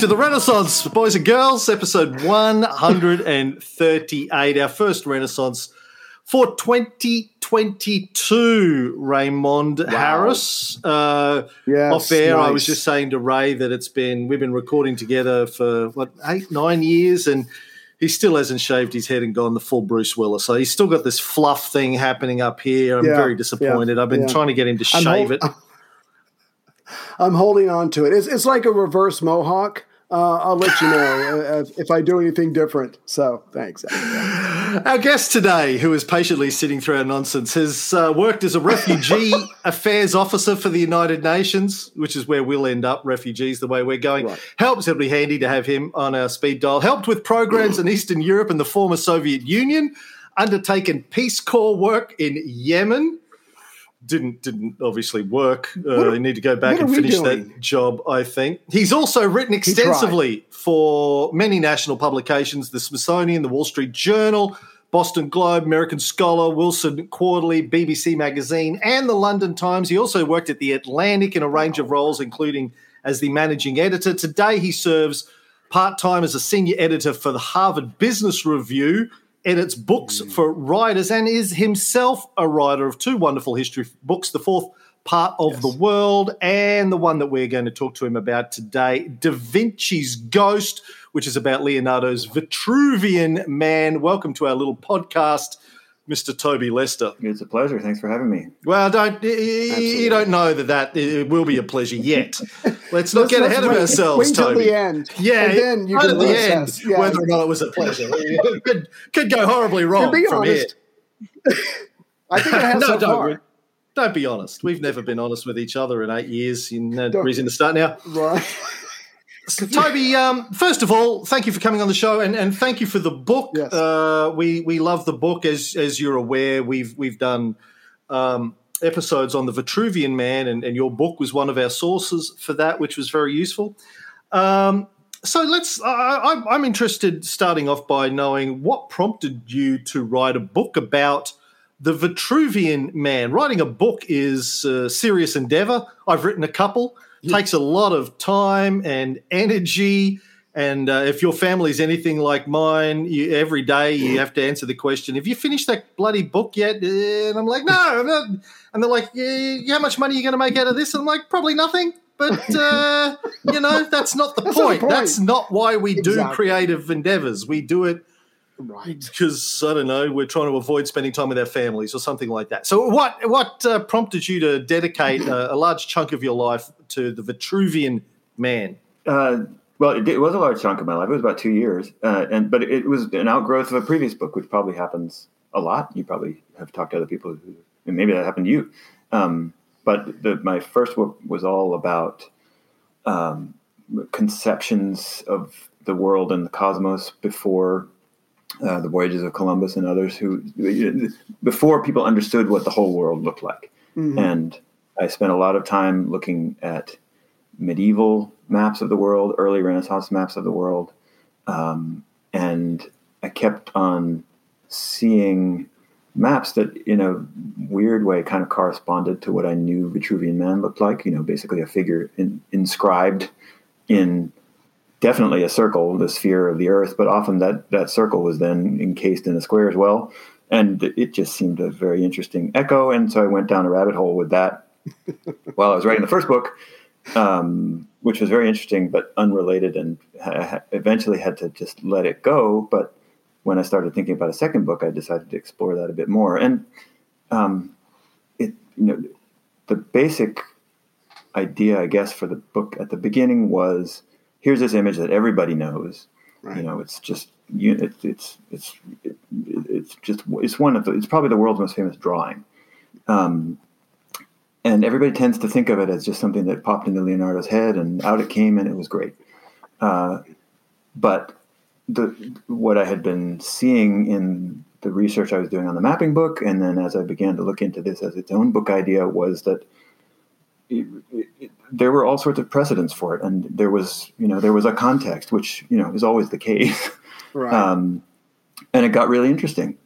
to the Renaissance, boys and girls, episode 138, our first Renaissance for 2022. Raymond wow. Harris. Uh, yes, off air, nice. I was just saying to Ray that it's been, we've been recording together for what, eight, nine years, and he still hasn't shaved his head and gone the full Bruce Willis. So he's still got this fluff thing happening up here. I'm yeah, very disappointed. Yeah, I've been yeah. trying to get him to shave it. I'm holding on to it. It's, it's like a reverse mohawk. Uh, I'll let you know uh, if I do anything different. So thanks. Our guest today, who is patiently sitting through our nonsense, has uh, worked as a refugee affairs officer for the United Nations, which is where we'll end up, refugees, the way we're going. Right. Helps, it'll be handy to have him on our speed dial. Helped with programs in Eastern Europe and the former Soviet Union, undertaken Peace Corps work in Yemen didn't didn't obviously work. Uh, they need to go back and finish that job. I think he's also written extensively for many national publications: the Smithsonian, the Wall Street Journal, Boston Globe, American Scholar, Wilson Quarterly, BBC Magazine, and the London Times. He also worked at the Atlantic in a range of roles, including as the managing editor. Today, he serves part time as a senior editor for the Harvard Business Review edits books mm. for writers and is himself a writer of two wonderful history books the fourth part of yes. the world and the one that we're going to talk to him about today da vinci's ghost which is about leonardo's vitruvian man welcome to our little podcast Mr. Toby Lester. It's a pleasure. Thanks for having me. Well, don't you don't know that that it will be a pleasure yet. Let's not get ahead of ourselves, wait Toby. the end. Yeah, and then you right can at the end yeah. whether or not it was a pleasure. could could go horribly wrong from honest, here. I think it has no, so don't, far. Don't be honest. We've never been honest with each other in eight years. You uh, no reason to start now. Right. So, Toby, um, first of all, thank you for coming on the show, and, and thank you for the book. Yes. Uh, we we love the book, as as you're aware. We've we've done um, episodes on the Vitruvian Man, and, and, your book was one of our sources for that, which was very useful. Um, so let's. I, I'm interested, starting off by knowing what prompted you to write a book about the Vitruvian Man. Writing a book is a serious endeavor. I've written a couple takes a lot of time and energy. And uh, if your family's anything like mine, you, every day you have to answer the question: Have you finished that bloody book yet? And I'm like, No, I'm not. And they're like, yeah, How much money are you going to make out of this? And I'm like, Probably nothing. But uh, you know, that's not the, that's point. Not point. That's not why we do exactly. creative endeavors. We do it right. Because i don't know we're trying to avoid spending time with our families or something like that. So what what uh, prompted you to dedicate a, a, large chunk of your life to the vitruvian man? Uh, well it, it, was a large chunk of my life. It was about two years. Uh, and but it was an outgrowth of a previous book which probably happens a lot. You probably have talked to other people who maybe that happened to you. Um, but the, my first book was all about um, conceptions of the world and the cosmos before uh, the voyages of Columbus and others who before people understood what the whole world looked like. Mm-hmm. And I spent a lot of time looking at medieval maps of the world, early Renaissance maps of the world, um, and I kept on seeing maps that, in a weird way, kind of corresponded to what I knew Vitruvian Man looked like. You know, basically a figure in, inscribed in definitely a circle, the sphere of the Earth, but often that that circle was then encased in a square as well, and it just seemed a very interesting echo. And so I went down a rabbit hole with that while I was writing the first book, um, which was very interesting but unrelated, and ha- eventually had to just let it go. But when I started thinking about a second book, I decided to explore that a bit more, and um, it you know the basic idea, I guess, for the book at the beginning was here's this image that everybody knows. Right. You know, it's just you, it, it's it's it, it's just it's one of the it's probably the world's most famous drawing, um, and everybody tends to think of it as just something that popped into Leonardo's head and out it came and it was great. Uh, but the what I had been seeing in the research I was doing on the mapping book, and then as I began to look into this as its own book idea, was that it, it, there were all sorts of precedents for it, and there was you know there was a context, which you know is always the case. Right. Um, and it got really interesting,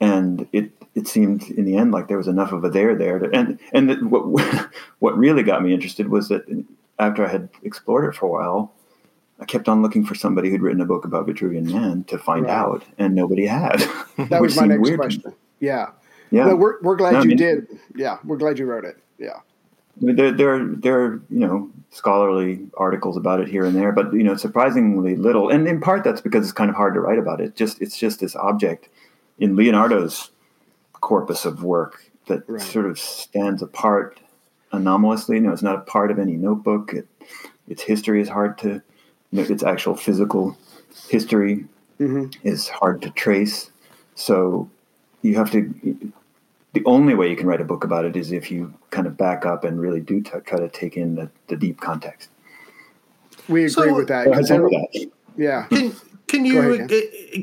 and it it seemed in the end like there was enough of a there there. To, and and the, what what really got me interested was that after I had explored it for a while, I kept on looking for somebody who'd written a book about Vitruvian Man to find right. out, and nobody had. That was my next question. Yeah. Yeah. No, we're, we're glad no, you I mean, did. Yeah. We're glad you wrote it. Yeah. There, there, there are, you know, scholarly articles about it here and there, but, you know, surprisingly little. And in part, that's because it's kind of hard to write about it. Just, it's just this object in Leonardo's corpus of work that right. sort of stands apart anomalously. You know, it's not a part of any notebook. It, its history is hard to, its actual physical history mm-hmm. is hard to trace. So you have to. The only way you can write a book about it is if you kind of back up and really do t- try to take in the, the deep context. We agree so, with that. that. Yeah. Can, can you ahead,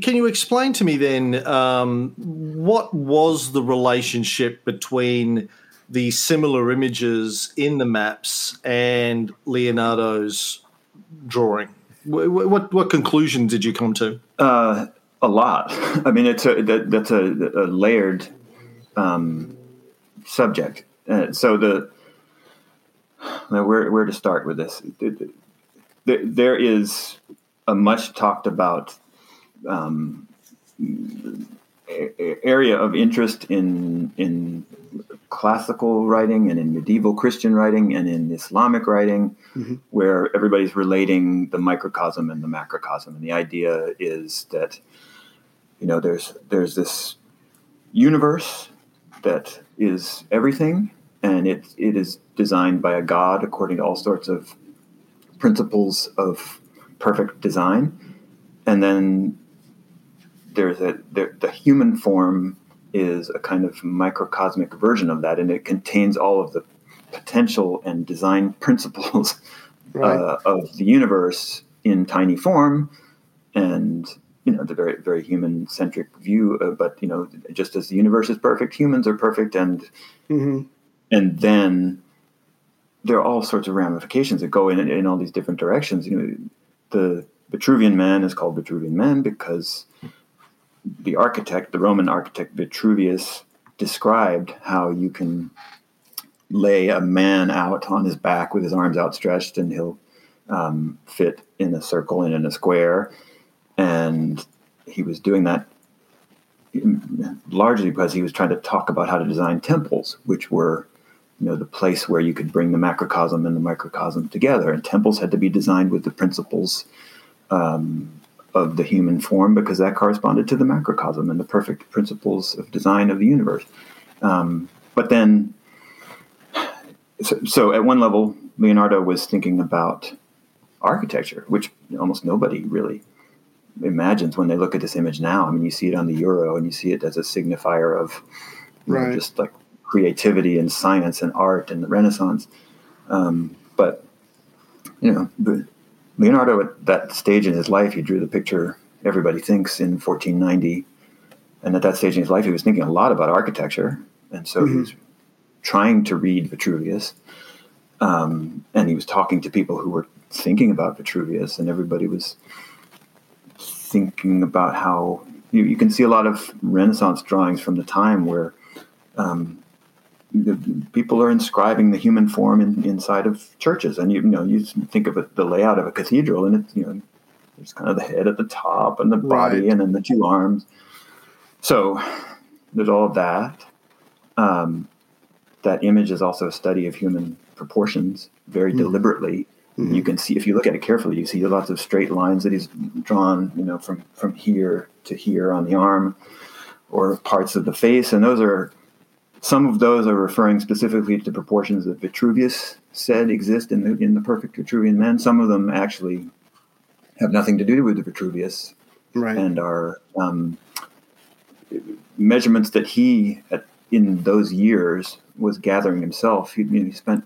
can you explain to me then um, what was the relationship between the similar images in the maps and Leonardo's drawing? What what, what conclusion did you come to? Uh, a lot. I mean, it's a that, that's a, a layered um, subject. Uh, so the where where to start with this? There is a much talked about um, area of interest in in classical writing and in medieval Christian writing and in Islamic writing, mm-hmm. where everybody's relating the microcosm and the macrocosm, and the idea is that you know there's there's this universe that is everything, and it it is designed by a god according to all sorts of principles of perfect design, and then there's a there, the human form is a kind of microcosmic version of that, and it contains all of the potential and design principles right. uh, of the universe in tiny form, and you know the very very human centric view. Uh, but you know, just as the universe is perfect, humans are perfect, and mm-hmm. and then there are all sorts of ramifications that go in in all these different directions. You know, the Vitruvian man is called Vitruvian man because the architect, the Roman architect Vitruvius, described how you can lay a man out on his back with his arms outstretched and he'll um, fit in a circle and in a square. And he was doing that largely because he was trying to talk about how to design temples, which were you know the place where you could bring the macrocosm and the microcosm together. And temples had to be designed with the principles um, of the human form because that corresponded to the macrocosm and the perfect principles of design of the universe. Um, but then, so, so, at one level, Leonardo was thinking about architecture, which almost nobody really imagines when they look at this image now. I mean, you see it on the euro and you see it as a signifier of right. know, just like creativity and science and art and the Renaissance. Um, but you know, Leonardo, at that stage in his life, he drew the picture everybody thinks in 1490. And at that stage in his life, he was thinking a lot about architecture. And so mm-hmm. he was trying to read Vitruvius. Um, and he was talking to people who were thinking about Vitruvius, and everybody was thinking about how you, you can see a lot of Renaissance drawings from the time where um, people are inscribing the human form in, inside of churches, and you, you know you think of it, the layout of a cathedral, and it's you know there's kind of the head at the top and the body, right. and then the two arms. So there's all of that. Um, that image is also a study of human proportions, very mm deliberately. Mm-hmm. You can see if you look at it carefully, you see lots of straight lines that he's drawn, you know, from from here to here on the arm, or parts of the face, and those are some of those are referring specifically to proportions that Vitruvius said exist in the in the perfect Vitruvian man. Some of them actually have nothing to do with the Vitruvius, right. and are um, measurements that he, at, in those years, was gathering himself. He, you know, he spent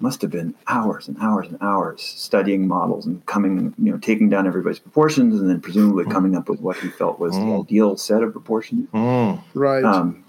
must have been hours and hours and hours studying models and coming, you know, taking down everybody's proportions and then presumably mm. coming up with what he felt was mm. the ideal set of proportions. Mm. Right. Um,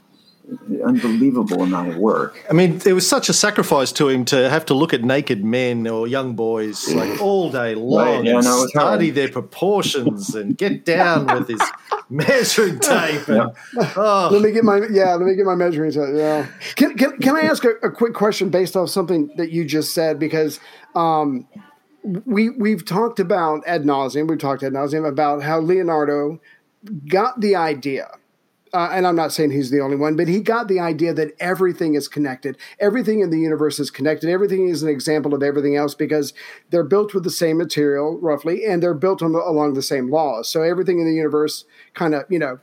unbelievable amount of work. I mean, it was such a sacrifice to him to have to look at naked men or young boys like all day long right, yeah, and no, study their proportions and get down with his measuring tape. And, oh. Let me get my yeah. Let me get my measuring tape. Yeah. Can can, can I ask a, a quick question based off something that you just said because. Um, we we've talked about ad nauseum. We've talked ad nauseum about how Leonardo got the idea. Uh, and I'm not saying he's the only one, but he got the idea that everything is connected. Everything in the universe is connected. Everything is an example of everything else because they're built with the same material, roughly, and they're built the, along the same laws. So everything in the universe kind of, you know,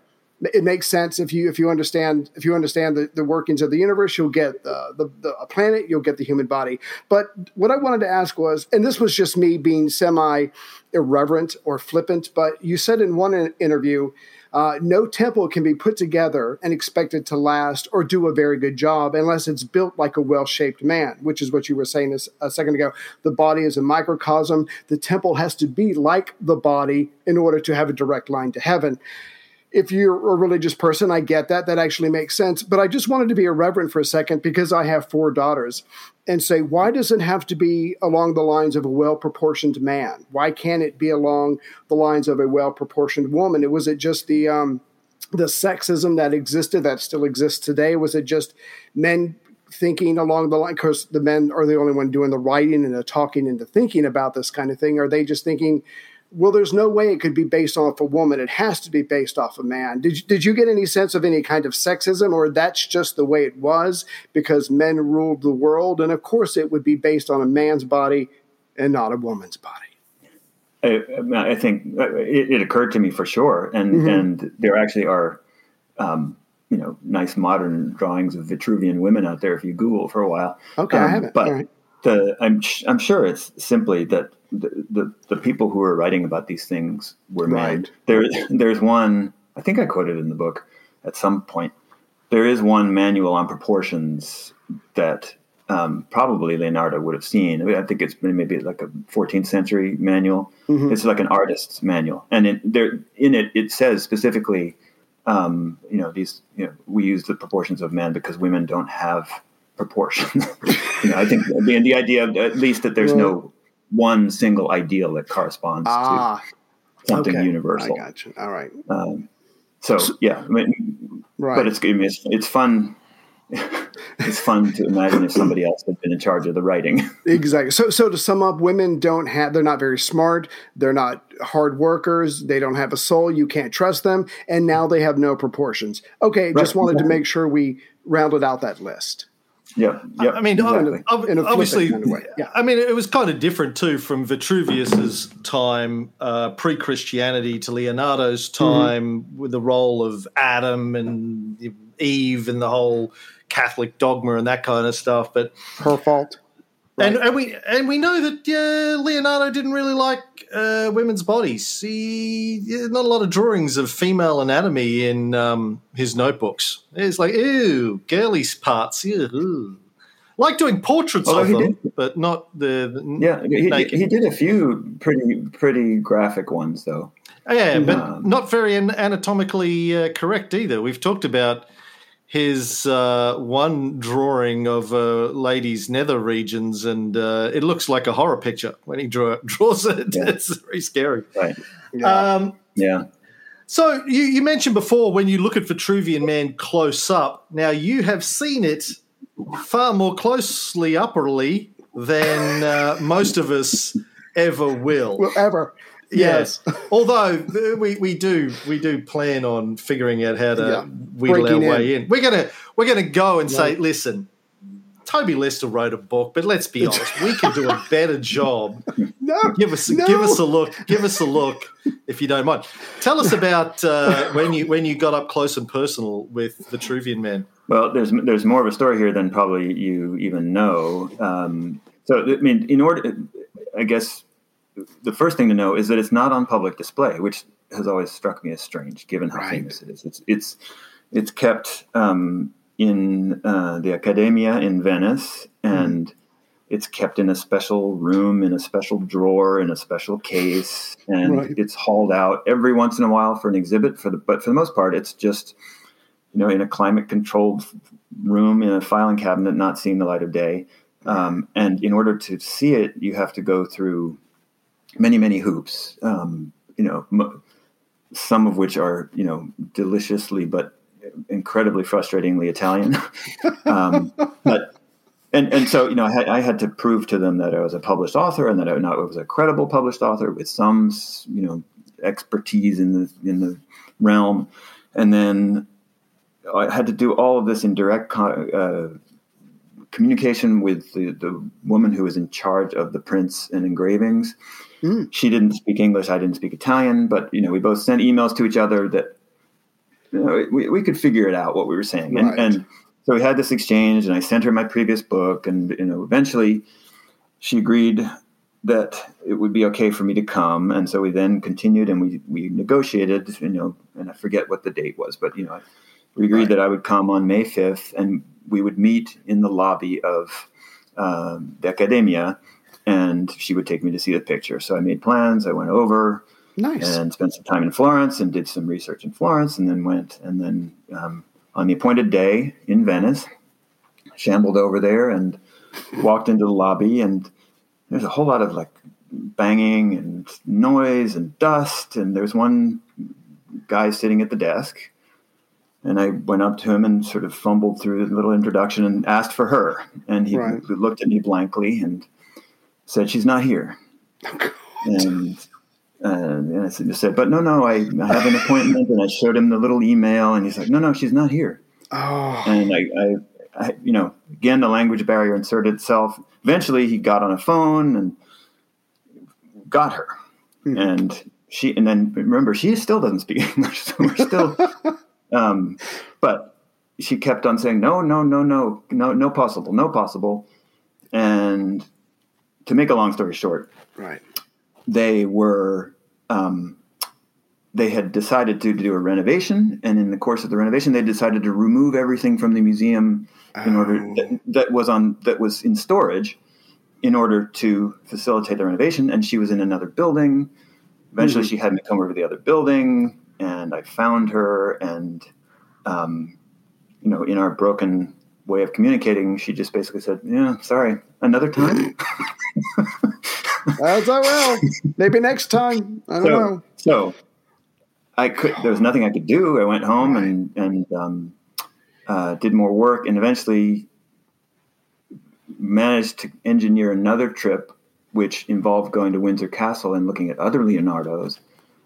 it makes sense if you if you understand if you understand the, the workings of the universe you'll get the, the, the planet you'll get the human body but what i wanted to ask was and this was just me being semi irreverent or flippant but you said in one interview uh, no temple can be put together and expected to last or do a very good job unless it's built like a well shaped man, which is what you were saying a second ago. The body is a microcosm. The temple has to be like the body in order to have a direct line to heaven if you're a religious person, I get that. That actually makes sense. But I just wanted to be irreverent for a second because I have four daughters and say, why does it have to be along the lines of a well proportioned man? Why can't it be along the lines of a well proportioned woman? Was it just the, um, the sexism that existed that still exists today? Was it just men thinking along the line? Because the men are the only one doing the writing and the talking and the thinking about this kind of thing. Are they just thinking, well, there's no way it could be based off a woman. It has to be based off a man. Did you, did you get any sense of any kind of sexism, or that's just the way it was because men ruled the world? And of course, it would be based on a man's body and not a woman's body. I, I think it, it, occurred to me for sure, and mm-hmm. and there actually are, um, you know, nice modern drawings of Vitruvian women out there if you Google for a while. Okay, um, I haven't. But right. the I'm I'm sure it's simply that the, the, the people who were writing about these things were right. men. There, there's one, I think I quoted in the book at some point. There is one manual on proportions that um, probably Leonardo would have seen. I, mean, I, think it's maybe like a 14th century manual. Mm-hmm. It's like an artist's manual, and in, there in it it says specifically, um, you know, these you know, we use the proportions of men because women don't have proportions. you know, I think the, the idea, at least, that there's no one single ideal that corresponds ah, to something okay. universal. I got you. All right. Um, so, yeah, I mean, right. but it's, it's it's fun. it's fun to imagine if somebody else had been in charge of the writing. exactly. So, so to sum up, women don't have. They're not very smart. They're not hard workers. They don't have a soul. You can't trust them. And now they have no proportions. Okay, right. just wanted to make sure we rounded out that list. Yeah, yeah. I mean, exactly. obviously, kind of yeah. I mean, it was kind of different too from Vitruvius's time, uh, pre-Christianity, to Leonardo's mm-hmm. time, mm-hmm. with the role of Adam and Eve and the whole Catholic dogma and that kind of stuff. But her fault. Right. And, and we and we know that uh, Leonardo didn't really like uh, women's bodies. He not a lot of drawings of female anatomy in um, his notebooks. It's like ew, girly parts. Ew. Like doing portraits of them, did. but not the, the yeah. He, he, did a few pretty pretty graphic ones though. Yeah, but um, not very anatomically uh, correct either. We've talked about his uh, one drawing of a lady's nether regions, and uh, it looks like a horror picture when he draw, draws it. Yeah. It's very scary. Right. Yeah. Um, yeah. So you, you, mentioned before when you look at Vitruvian Man close up. Now you have seen it far more closely upperly than uh, most of us ever will. Will ever. Yes. Although we, we do we do plan on figuring out how to yeah. wheedle Breaking our way in. in. We're gonna we're gonna go and say, listen, Toby Lester wrote a book, but let's be honest, we can do a better job. No, give us no. give us a look. Give us a look, if you don't mind. Tell us about uh, when you when you got up close and personal with Vitruvian Man. Well, there's there's more of a story here than probably you even know. Um, so, I mean, in order, I guess the first thing to know is that it's not on public display, which has always struck me as strange, given how right. famous it is. It's it's it's kept um, in uh, the Accademia in Venice, and mm. it's kept in a special room, in a special drawer, in a special case, and right. it's hauled out every once in a while for an exhibit. For the but for the most part, it's just you know in a climate controlled room in a filing cabinet, not seeing the light of day. Um, and in order to see it, you have to go through many many hoops. Um, you know, m- some of which are you know deliciously but incredibly frustratingly Italian. um, but and and so you know I had, I had to prove to them that I was a published author and that I was a credible published author with some you know expertise in the in the realm, and then I had to do all of this in direct uh, communication with the, the woman who was in charge of the prints and engravings. Mm. She didn't speak English. I didn't speak Italian, but you know we both sent emails to each other that you know, we, we could figure it out what we were saying, and, right. and so we had this exchange, and I sent her my previous book, and you know eventually she agreed that it would be okay for me to come, and so we then continued and we we negotiated, you know, and I forget what the date was, but you know we agreed right. that I would come on May 5th and we would meet in the lobby of um, the Accademia and she would take me to see the picture. So I made plans. I went over nice. and spent some time in Florence and did some research in Florence and then went and then um, on the appointed day in Venice, shambled over there and walked into the lobby and there's a whole lot of like banging and noise and dust and there's one guy sitting at the desk and I went up to him and sort of fumbled through the little introduction and asked for her. And he right. looked at me blankly and said, She's not here. Oh, and, uh, and I said, But no, no, I, I have an appointment. And I showed him the little email, and he's like, No, no, she's not here. Oh. And I, I, I, you know, again, the language barrier inserted itself. Eventually, he got on a phone and got her. Mm-hmm. And she, and then remember, she still doesn't speak English. So we're still. Um, but she kept on saying, no, no, no, no, no, no possible, no possible. And to make a long story short, right, they were, um, they had decided to, to, do a renovation, and in the course of the renovation, they decided to remove everything from the museum in oh. order that, that was on that was in storage in order to facilitate the renovation. And she was in another building. Eventually, mm-hmm. she had me come over to the other building and I found her, and um, you know, in our broken way of communicating, she just basically said, "Yeah, sorry, another time." That's all well. Maybe next time. I don't so, know. So I could. There was nothing I could do. I went home and and um, uh, did more work, and eventually managed to engineer another trip, which involved going to Windsor Castle and looking at other Leonardos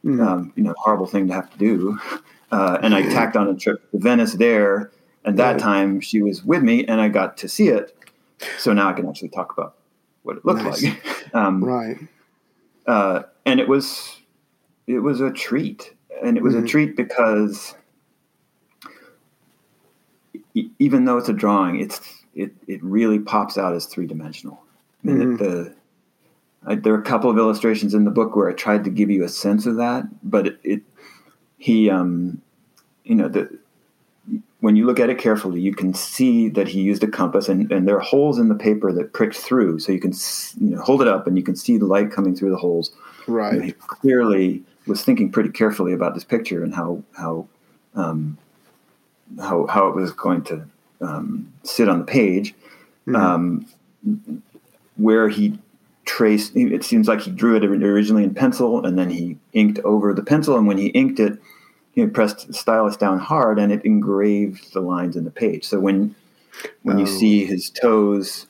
mm-hmm. um, you know, horrible thing to have to do. Uh, and I tacked on a trip to Venice there, and that right. time she was with me, and I got to see it. So now I can actually talk about what it looked nice. like. um, right. Uh, and it was it was a treat, and it was mm-hmm. a treat because even though it's a drawing, it's it it really pops out as three dimensional. I mean, mm-hmm. the I, there are a couple of illustrations in the book where I tried to give you a sense of that, but it, it he, um, you know, the, when you look at it carefully, you can see that he used a compass, and, and there are holes in the paper that pricked through, so you can you know, hold it up and you can see the light coming through the holes. Right. he clearly was thinking pretty carefully about this picture and how how um, how how it was going to um, sit on the page. Mm-hmm. Um, where he traced. It seems like he drew it originally in pencil, and then he inked over the pencil. And when he inked it, he pressed the stylus down hard, and it engraved the lines in the page. So when when oh. you see his toes,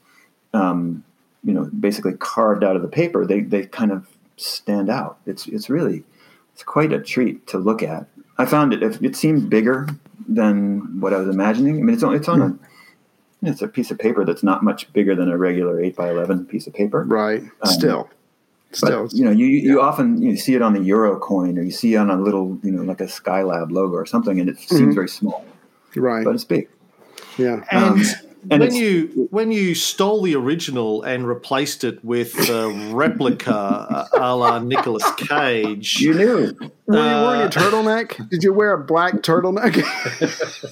um, you know, basically carved out of the paper, they they kind of stand out. It's it's really it's quite a treat to look at. I found it. It seemed bigger than what I was imagining. I mean, it's on it's on a it's a piece of paper that's not much bigger than a regular eight by eleven piece of paper. Right. Um, Still. Still, but, you know, you you yeah. often you see it on the euro coin, or you see it on a little, you know, like a Skylab logo or something, and it mm-hmm. seems very small. Right. But it's big. Yeah. And um, and when you when you stole the original and replaced it with a replica a la Nicolas Cage, you knew. Were you wearing a uh, turtleneck? Did you wear a black turtleneck?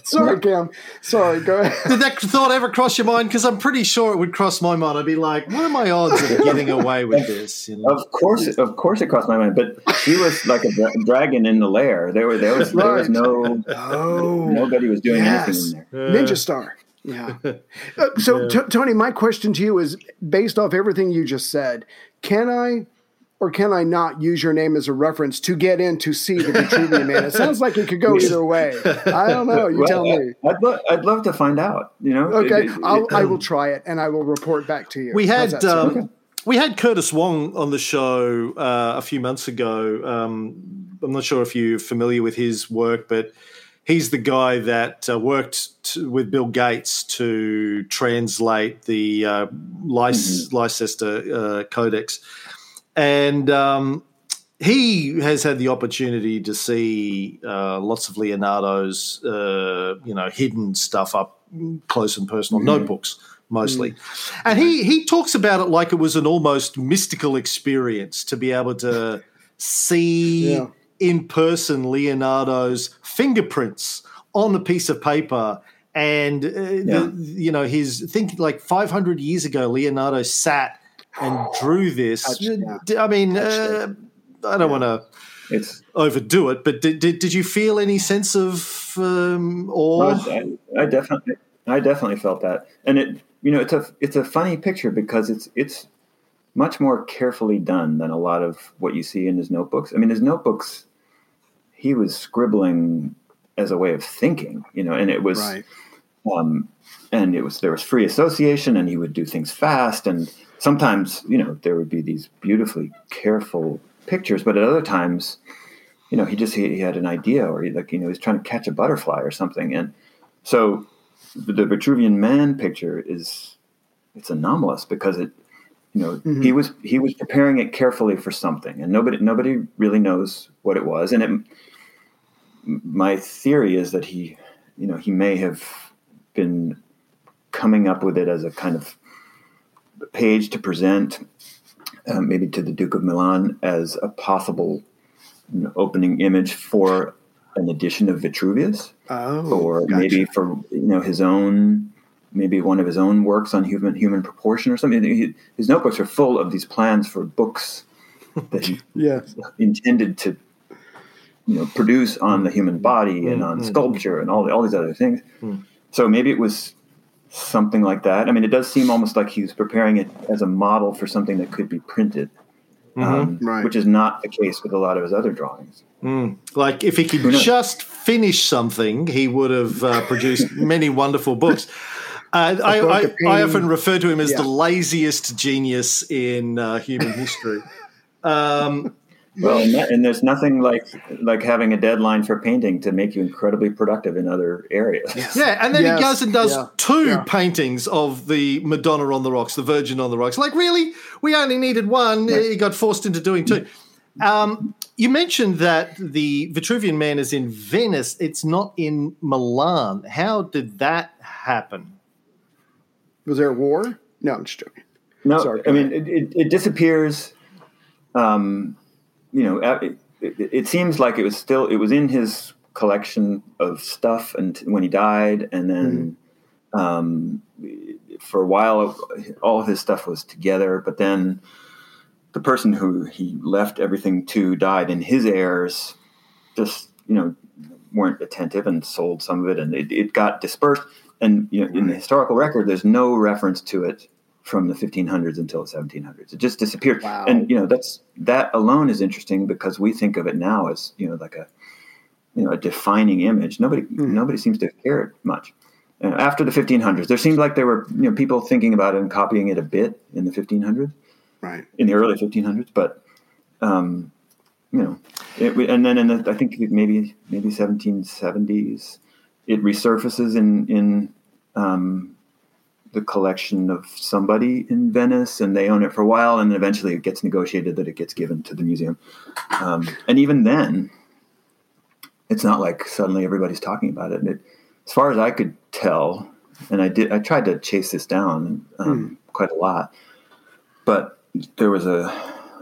Sorry, Cam. Sorry, go ahead. Did that thought ever cross your mind? Because I'm pretty sure it would cross my mind. I'd be like, "What are my odds of getting away with this?" You know? Of course, of course, it crossed my mind. But she was like a dra- dragon in the lair. There was there was right. there was no. Oh, nobody was doing yes. anything in there. Ninja Star. Yeah. Uh, so, yeah. T- Tony, my question to you is based off everything you just said. Can I or can I not use your name as a reference to get in to see the Vitruvian Man? It sounds like it could go either way. I don't know. You well, tell me. I'd, lo- I'd love to find out. You know. Okay, it, it, it, I will try it, and I will report back to you. We had um, okay. we had Curtis Wong on the show uh, a few months ago. Um, I'm not sure if you're familiar with his work, but he's the guy that uh, worked to, with Bill Gates to translate the uh, mm-hmm. Leicester uh, Codex and um, he has had the opportunity to see uh, lots of Leonardo's, uh, you know, hidden stuff up close and personal mm-hmm. notebooks mostly, mm-hmm. and he he talks about it like it was an almost mystical experience to be able to see yeah. In person Leonardo's fingerprints on a piece of paper. And uh, yeah. the, you know his think like 500 years ago, Leonardo sat and drew this. I mean, uh, I don't yeah. want to it's overdo it, but did, did, did you feel any sense of um, awe? I, I, definitely, I definitely felt that, and it, you know, it's a it's a funny picture because it's it's much more carefully done than a lot of what you see in his notebooks. I mean, his notebooks, he was scribbling as a way of thinking, you know, and it was, right. um, and it was there was free association, and he would do things fast and sometimes you know there would be these beautifully careful pictures, but at other times, you know, he just he, he had an idea or he like you know he's trying to catch a butterfly or something, and so the Vitruvian Man picture is it's anomalous because it you know mm-hmm. he was he was preparing it carefully for something, and nobody nobody really knows what it was, and it. My theory is that he, you know, he may have been coming up with it as a kind of page to present, uh, maybe to the Duke of Milan, as a possible you know, opening image for an edition of Vitruvius, oh, or gotcha. maybe for you know his own, maybe one of his own works on human human proportion or something. He, his notebooks are full of these plans for books that he yes. intended to you know produce on the human body and on mm-hmm. sculpture and all all these other things. Mm. So maybe it was something like that. I mean, it does seem almost like he's preparing it as a model for something that could be printed, mm-hmm. um, right. which is not the case with a lot of his other drawings. Mm. Like if he could just finish something, he would have uh, produced many wonderful books. Uh, I, I, I, often refer to him as yeah. the laziest genius in uh, human history. Um, well, and, there's nothing like like having a deadline for painting to make you incredibly productive in other areas. Yeah, and then yes. he goes and does yeah. two yeah. paintings of the Madonna on the rocks, the Virgin on the rocks. Like, really, we only needed one. Right. He got forced into doing two. Um, you mentioned that the Vitruvian Man is in Venice. It's not in Milan. How did that happen? Was there a war? No, I'm just joking. No, Sorry, I mean it, it, it disappears. Um, you know, it, it, it, seems like it was still it was in his collection of stuff, and when he died, and then mm-hmm. um, for a while, all of his stuff was together. But then the person who he left everything to died, and his heirs just you know weren't attentive and sold some of it, and it, it got dispersed. And you know, in the historical record, there's no reference to it from the 1500s until the 1700s. It just disappeared. Wow. And you know that's that alone is interesting because we think of it now as you know like a you know a defining image. Nobody mm. nobody seems to care much. Uh, after the 1500s, there seemed like there were you know people thinking about it and copying it a bit in the 1500s, right? In the early 1500s, but um, you know, it, and then in the I think maybe maybe 1770s, it resurfaces in in um, the collection of somebody in Venice, and they own it for a while, and then eventually it gets negotiated that it gets given to the museum. Um, and even then, it's not like suddenly everybody's talking about it. it. As far as I could tell, and I did, I tried to chase this down um, mm. quite a lot, but there was a,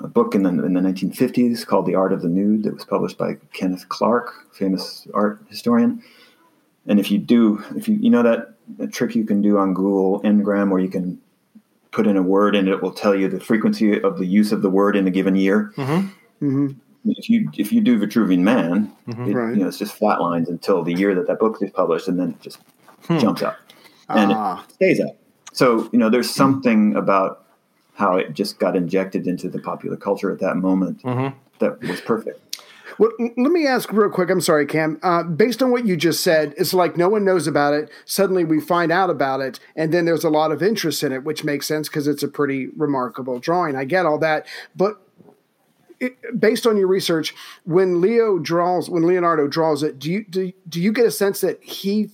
a book in the, in the 1950s called The Art of the Nude that was published by Kenneth Clark, famous art historian. And if you do, if you you know that a trick you can do on Google Ngram where you can put in a word and it will tell you the frequency of the use of the word in a given year. Mm-hmm. Mm-hmm. If you if you do Vitruvian Man, mm-hmm. it, right. you know it's just flat lines until the year that that book is published, and then it just hmm. jumps up and ah. it stays up. So you know there's something about how it just got injected into the popular culture at that moment. Mm-hmm. That was perfect. Well, let me ask real quick. I'm sorry, Cam. Uh, based on what you just said, it's like no one knows about it. Suddenly we find out about it, and then there's a lot of interest in it, which makes sense because it's a pretty remarkable drawing. I get all that. But it, based on your research, when Leo draws, when Leonardo draws it, do you do, do you get a sense that he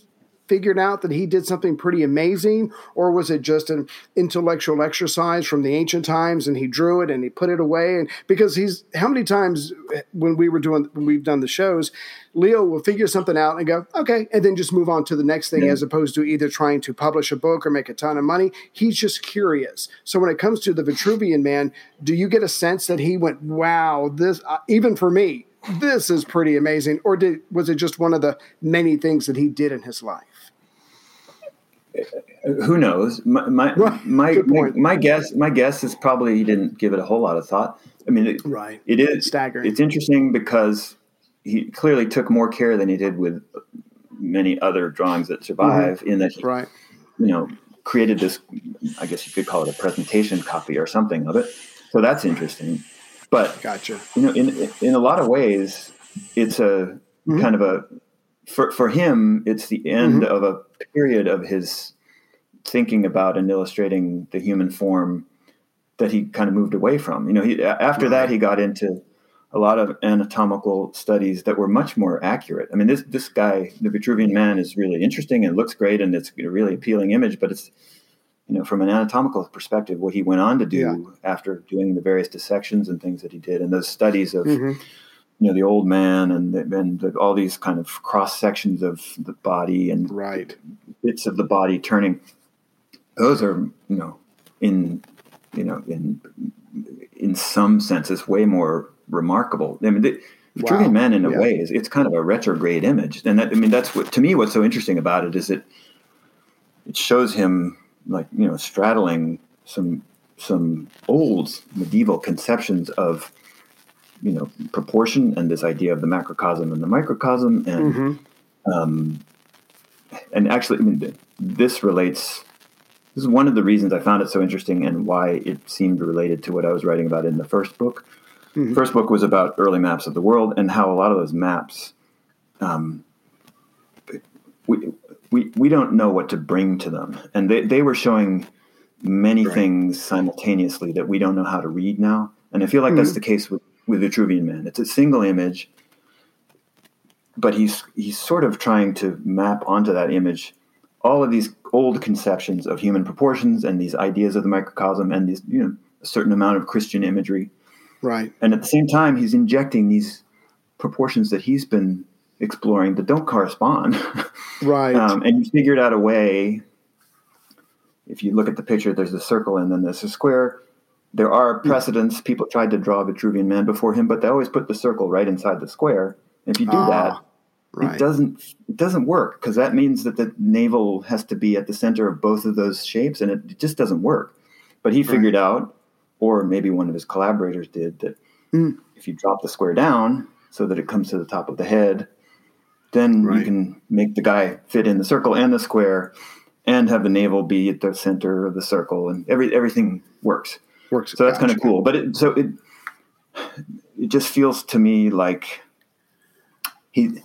figured out that he did something pretty amazing, or was it just an intellectual exercise from the ancient times and he drew it and he put it away? And because he's how many times when we were doing when we've done the shows, Leo will figure something out and go okay, and then just move on to the next thing, yeah. as opposed to either trying to publish a book or make a ton of money. He's just curious. So when it comes to the Vitruvian Man, do you get a sense that he went, wow, this uh, even for me, this is pretty amazing, or did was it just one of the many things that he did in his life? Who knows? My my my, my, my, guess my guess is probably he didn't give it a whole lot of thought. I mean, it, right? It is staggering. It's interesting because he clearly took more care than he did with many other drawings that survive. Mm-hmm. In that, he, right? You know, created this. I guess you could call it a presentation copy or something of it. So that's interesting. But gotcha. You know, in in a lot of ways, it's a mm-hmm. kind of a for for him, it's the end mm-hmm. of a period of his thinking about and illustrating the human form that he kind of moved away from. You know, he, after right. that, he got into a lot of anatomical studies that were much more accurate. I mean, this this guy, the Vitruvian Man, is really interesting and looks great, and it's a really appealing image. But it's you know, from an anatomical perspective, what he went on to do yeah. after doing the various dissections and things that he did, and those studies of mm-hmm you know the old man and and the, all these kind of cross sections of the body and right bits of the body turning those are you know in you know in in some senses way more remarkable i mean the, wow. Man in a yeah. way is it's kind of a retrograde image and that, i mean that's what to me what's so interesting about it is it it shows him like you know straddling some some old medieval conceptions of you know proportion and this idea of the macrocosm and the microcosm and mm-hmm. um, and actually I mean this relates this is one of the reasons I found it so interesting and why it seemed related to what I was writing about in the first book. Mm-hmm. The first book was about early maps of the world and how a lot of those maps um, we, we, we don't know what to bring to them. And they, they were showing many right. things simultaneously that we don't know how to read now. And I feel like mm-hmm. that's the case with with Vitruvian Man. It's a single image, but he's he's sort of trying to map onto that image all of these old conceptions of human proportions and these ideas of the microcosm and these you know a certain amount of Christian imagery. Right. And at the same time, he's injecting these proportions that he's been exploring that don't correspond. right. Um, and he figured out a way. If you look at the picture, there's a circle and then there's a square there are precedents. People tried to draw a Vitruvian Man before him, but they always put the circle right inside the square. And if you do ah, that, right. it doesn't it doesn't work because that means that the navel has to be at the center of both of those shapes, and it, just doesn't work. But he figured right. out, or maybe one of his collaborators did, that mm. if you drop the square down so that it comes to the top of the head, then right. you can make the guy fit in the circle and the square, and have the navel be at the center of the circle, and every everything works works. So that's kind of cool. But it, so it it just feels to me like he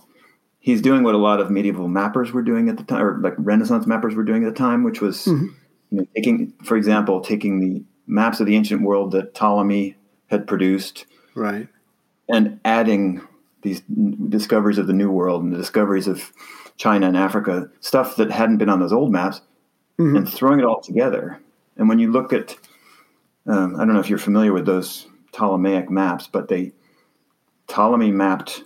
he's doing what a lot of medieval mappers were doing at the time, or like Renaissance mappers were doing at the time, which was mm-hmm. you know, taking, for example, taking the maps of the ancient world that Ptolemy had produced, right, and adding these discoveries of the New World and the discoveries of China and Africa, stuff that hadn't been on those old maps, mm-hmm. and throwing it all together. And when you look at um, I don't know if you're familiar with those Ptolemaic maps, but they Ptolemy mapped,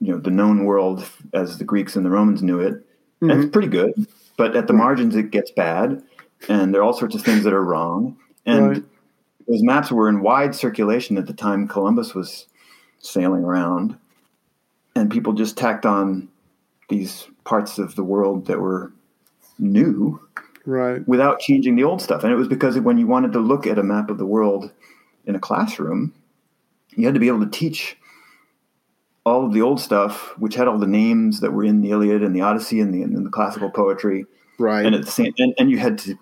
you know, the known world as the Greeks and the Romans knew it, mm-hmm. and it's pretty good. But at the margins, it gets bad, and there are all sorts of things that are wrong. And right. those maps were in wide circulation at the time Columbus was sailing around, and people just tacked on these parts of the world that were new right without changing the old stuff and it was because when you wanted to look at a map of the world in a classroom you had to be able to teach all of the old stuff which had all the names that were in the iliad and the odyssey and the, and the classical poetry right and at the same and, and you had to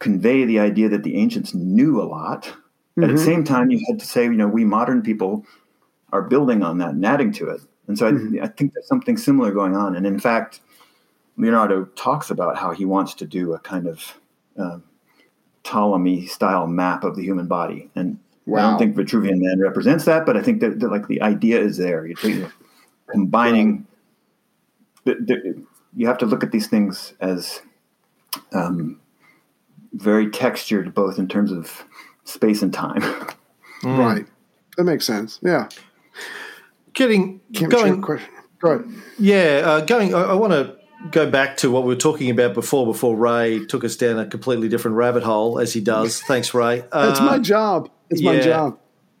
convey the idea that the ancients knew a lot. Mm-hmm. At the mm-hmm. same time, you had to say, you know, we modern people are building on that and adding to it. And so mm-hmm. I, I, think there's something similar going on. And in fact, Leonardo talks about how he wants to do a kind of uh, Ptolemy style map of the human body. And wow. I don't think Vitruvian Man represents that, but I think that, that like the idea is there. You're combining. The, the, you have to look at these things as um, very textured, both in terms of space and time. Mm. Right. That makes sense. Yeah. Getting Can't going. Question. Go ahead. Yeah, uh, going. I, I want to go back to what we were talking about before. Before Ray took us down a completely different rabbit hole, as he does. Thanks, Ray. Uh, That's my job. It's yeah, my job.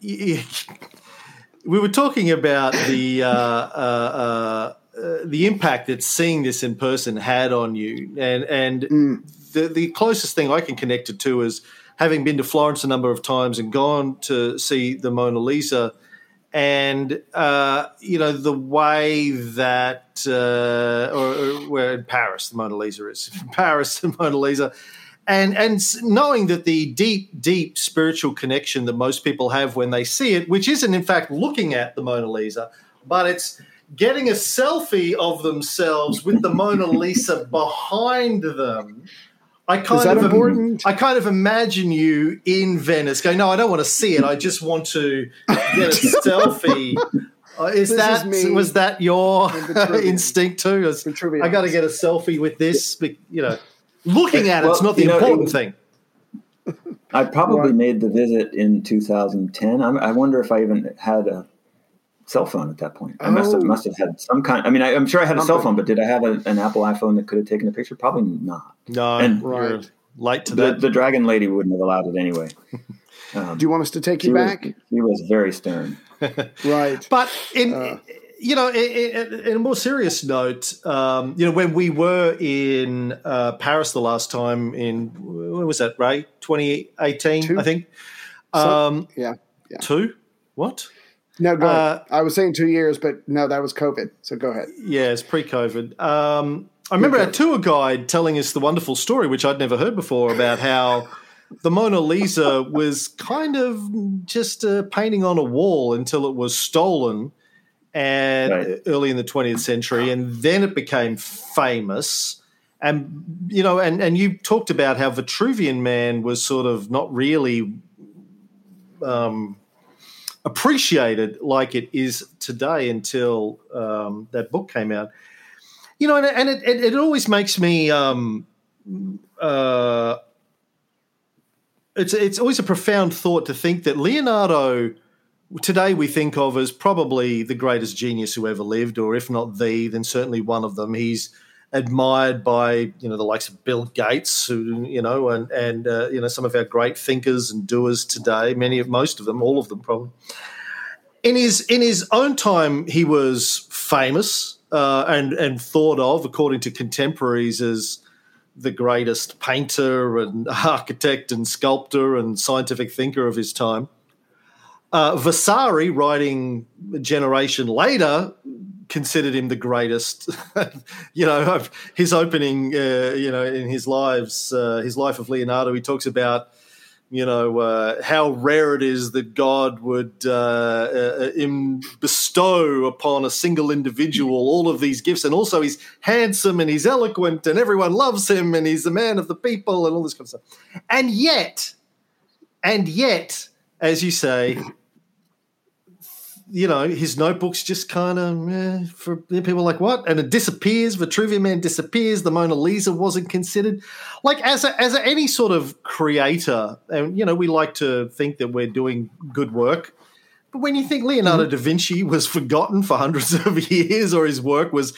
we were talking about the. Uh, uh, uh uh, the impact that seeing this in person had on you, and and mm. the the closest thing I can connect it to is having been to Florence a number of times and gone to see the Mona Lisa, and uh, you know the way that uh, or, or where in Paris the Mona Lisa is Paris the Mona Lisa. And, and knowing that the deep, deep spiritual connection that most people have when they see it, which isn't in fact looking at the Mona Lisa, but it's getting a selfie of themselves with the Mona Lisa behind them. I kind of important? I kind of imagine you in Venice going, no, I don't want to see it. I just want to get a selfie. Uh, is this that is was that your instinct too? Was, I got to get a selfie with this. You know, looking at well, it's not the important know, thing. I probably made the visit in 2010. I'm, I wonder if I even had a cell phone at that point. I oh. must have must have had some kind. I mean, I, am sure I had a cell phone, but did I have a, an Apple iPhone that could have taken a picture? Probably not. No, and right. Light to the, that. The dragon lady wouldn't have allowed it anyway. Um, Do you want us to take you back? Was, he was very stern. right, but in. Uh, you know, in, in, a more serious note, um, you know, when we were in uh, Paris the last time in when was that, Ray? Twenty eighteen, I think. Um, so, yeah, yeah, two. What? No, go uh, I was saying two years, but no, that was COVID. So go ahead. Yeah, it's pre-COVID. Um, I remember our tour guide telling us the wonderful story, which I'd never heard before, about how the Mona Lisa was kind of just a painting on a wall until it was stolen, and right. early in the 20th century, and then it became famous. And you know, and and you talked about how Vitruvian Man was sort of not really. Um, appreciated like it is today until um, that book came out. You know, and, and it, it, it, always makes me. Um, uh, it's it's always a profound thought to think that Leonardo today we think of as probably the greatest genius who ever lived, or if not the, then certainly one of them. He's admired by you know the likes of Bill Gates, who you know, and and uh, you know some of our great thinkers and doers today. Many of most of them, all of them, probably. In his in his own time, he was famous uh, and and thought of, according to contemporaries, as the greatest painter and architect and sculptor and scientific thinker of his time. Uh, Vasari, writing a generation later, considered him the greatest. you know, his opening, uh, you know, in his lives, uh, his life of Leonardo, he talks about, you know, uh, how rare it is that God would uh, uh, bestow upon a single individual all of these gifts, and also he's handsome and he's eloquent, and everyone loves him, and he's the man of the people, and all this kind of stuff. And yet, and yet, as you say you know, his notebook's just kind of eh, for people like what, and it disappears. Vitruvian Man disappears. The Mona Lisa wasn't considered. Like as a, as a, any sort of creator, and you know, we like to think that we're doing good work. But when you think Leonardo mm-hmm. da Vinci was forgotten for hundreds of years, or his work was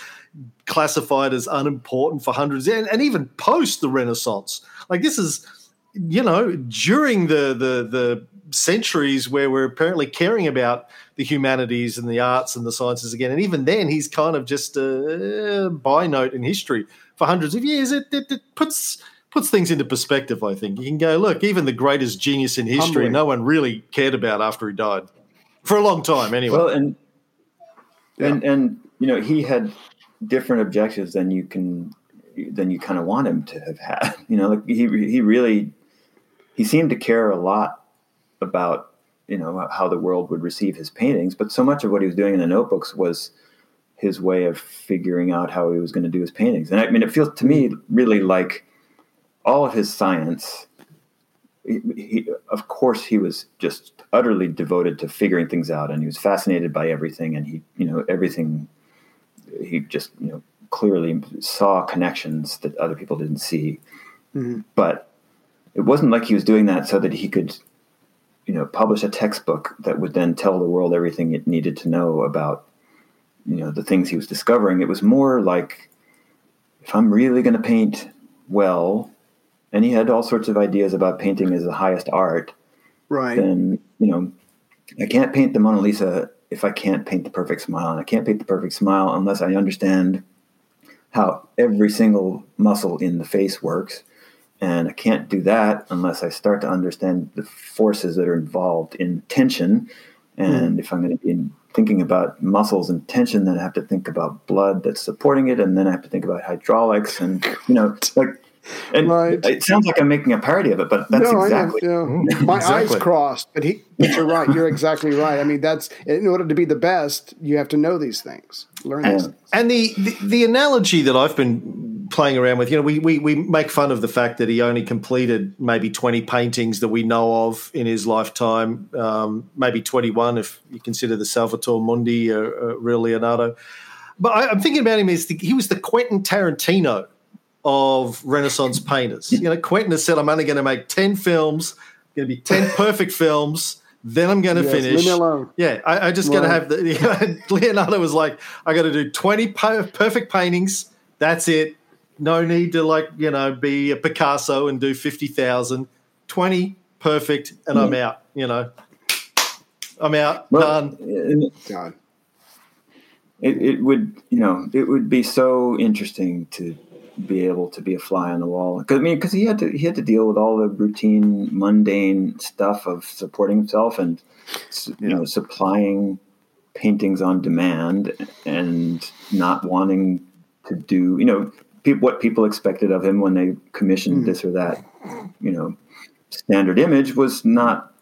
classified as unimportant for hundreds, and, and even post the Renaissance, like this is, you know, during the the the centuries where we're apparently caring about the humanities and the arts and the sciences again. And even then, he's kind of just a uh, by note in history for hundreds of years. It, it, it, puts puts things into perspective. I think you can go look. Even the greatest genius in history, Humbling. no one really cared about after he died for a long time. Anyway, well, and yeah. and and you know he had different objectives than you can than you kind of want him to have had. You know, like he he really he seemed to care a lot about you know how the world would receive his paintings, but so much of what he was doing in the notebooks was his way of figuring out how he was going to do his paintings. And I mean, it feels to me really like all of his science. He, he, of course, he was just utterly devoted to figuring things out, and he was fascinated by everything. And he, you know, everything. He just, you know, clearly saw connections that other people didn't see. Mm-hmm. But it wasn't like he was doing that so that he could, you know, publish a textbook that would then tell the world everything it needed to know about, you know, the things he was discovering. It was more like, if I'm really going to paint well, and he had all sorts of ideas about painting as the highest art. Right. Then you know, I can't paint the Mona Lisa if I can't paint the perfect smile, and I can't paint the perfect smile unless I understand how every single muscle in the face works. And I can't do that unless I start to understand the forces that are involved in tension. And mm. if I'm going to be thinking about muscles and tension, then I have to think about blood that's supporting it, and then I have to think about hydraulics, and you know, like and right. it sounds like I'm making a parody of it, but that's no, exactly. yeah. Mm, My exactly. eyes crossed, but he. But you're right. You're exactly right. I mean, that's in order to be the best, you have to know these things, learn and, these things. And the, the, the analogy that I've been playing around with, you know, we, we we make fun of the fact that he only completed maybe 20 paintings that we know of in his lifetime, um, maybe 21 if you consider the Salvator Mundi, uh, uh, real Leonardo. But I, am thinking about him as the, he was the Quentin Tarantino of Renaissance painters. You know, Quentin has said, I'm only going to make 10 films, going to be 10 perfect films. Then I'm going to yes, finish. Yeah, I, I just got to have the. You know, Leonardo was like, I got to do 20 perfect paintings. That's it. No need to like you know be a Picasso and do 50,000. 20 perfect, and I'm out. You know, I'm out. Well, done. Done. It, it would you know it would be so interesting to be able to be a fly on the wall. Because I mean, because he had to he had to deal with all the routine, mundane stuff of supporting himself and you know supplying paintings on demand and not wanting to do you know pe- what people expected of him when they commissioned mm-hmm. this or that you know standard image was not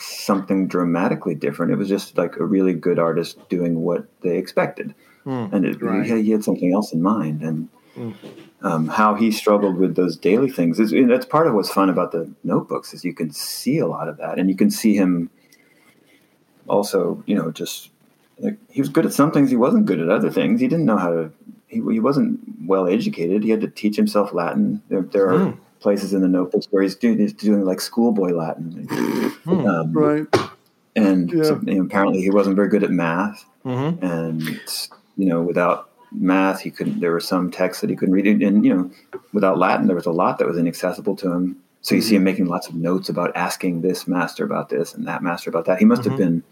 something dramatically different. It was just like a really good artist doing what they expected. Mm, and it, right. he, he, had something else in mind. And um, how he struggled with those daily things is that's part of what's fun about the notebooks is you can see a lot of that and you can see him also you know just like he was good at some things he wasn't good at other things he didn't know how to he, he wasn't well educated he had to teach himself latin there, there are mm. places in the notebooks where he's doing, he's doing like schoolboy latin mm. um, right and yeah. so, you know, apparently he wasn't very good at math mm-hmm. and you know without math. He couldn't. There were some texts that he couldn't read, and you know, without Latin, there was a lot that was inaccessible to him. So you mm-hmm. see him making lots of notes about asking this master about this and that master about that. He must mm-hmm. have been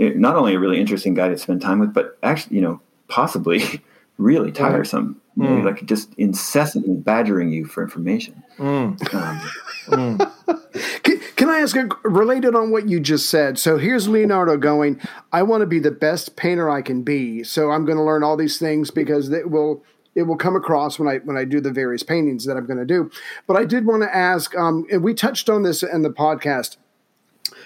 eh, not only a really interesting guy to spend time with, but actually, you know, possibly really tiresome. Mm. You know, mm. like just incessantly badgering you for information. Mm. Um, mm. can, can, I ask, a, related on what you just said? So here's Leonardo going, I want to be the best painter I can be. So I'm going to learn all these things because it will it will come across when I when I do the various paintings that I'm going to do. But I did want to ask, um, and we touched on this in the podcast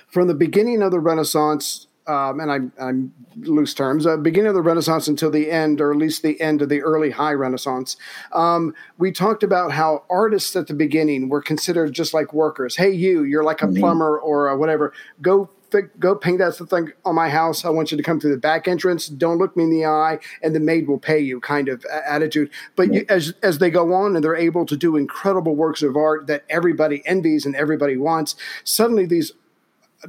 from the beginning of the Renaissance um, and I'm, I'm loose terms, uh, beginning of the Renaissance until the end, or at least the end of the early High Renaissance. Um, we talked about how artists at the beginning were considered just like workers. Hey, you, you're like a mm-hmm. plumber or whatever. Go go paint that thing on my house. I want you to come through the back entrance. Don't look me in the eye, and the maid will pay you. Kind of attitude. But you, as as they go on and they're able to do incredible works of art that everybody envies and everybody wants, suddenly these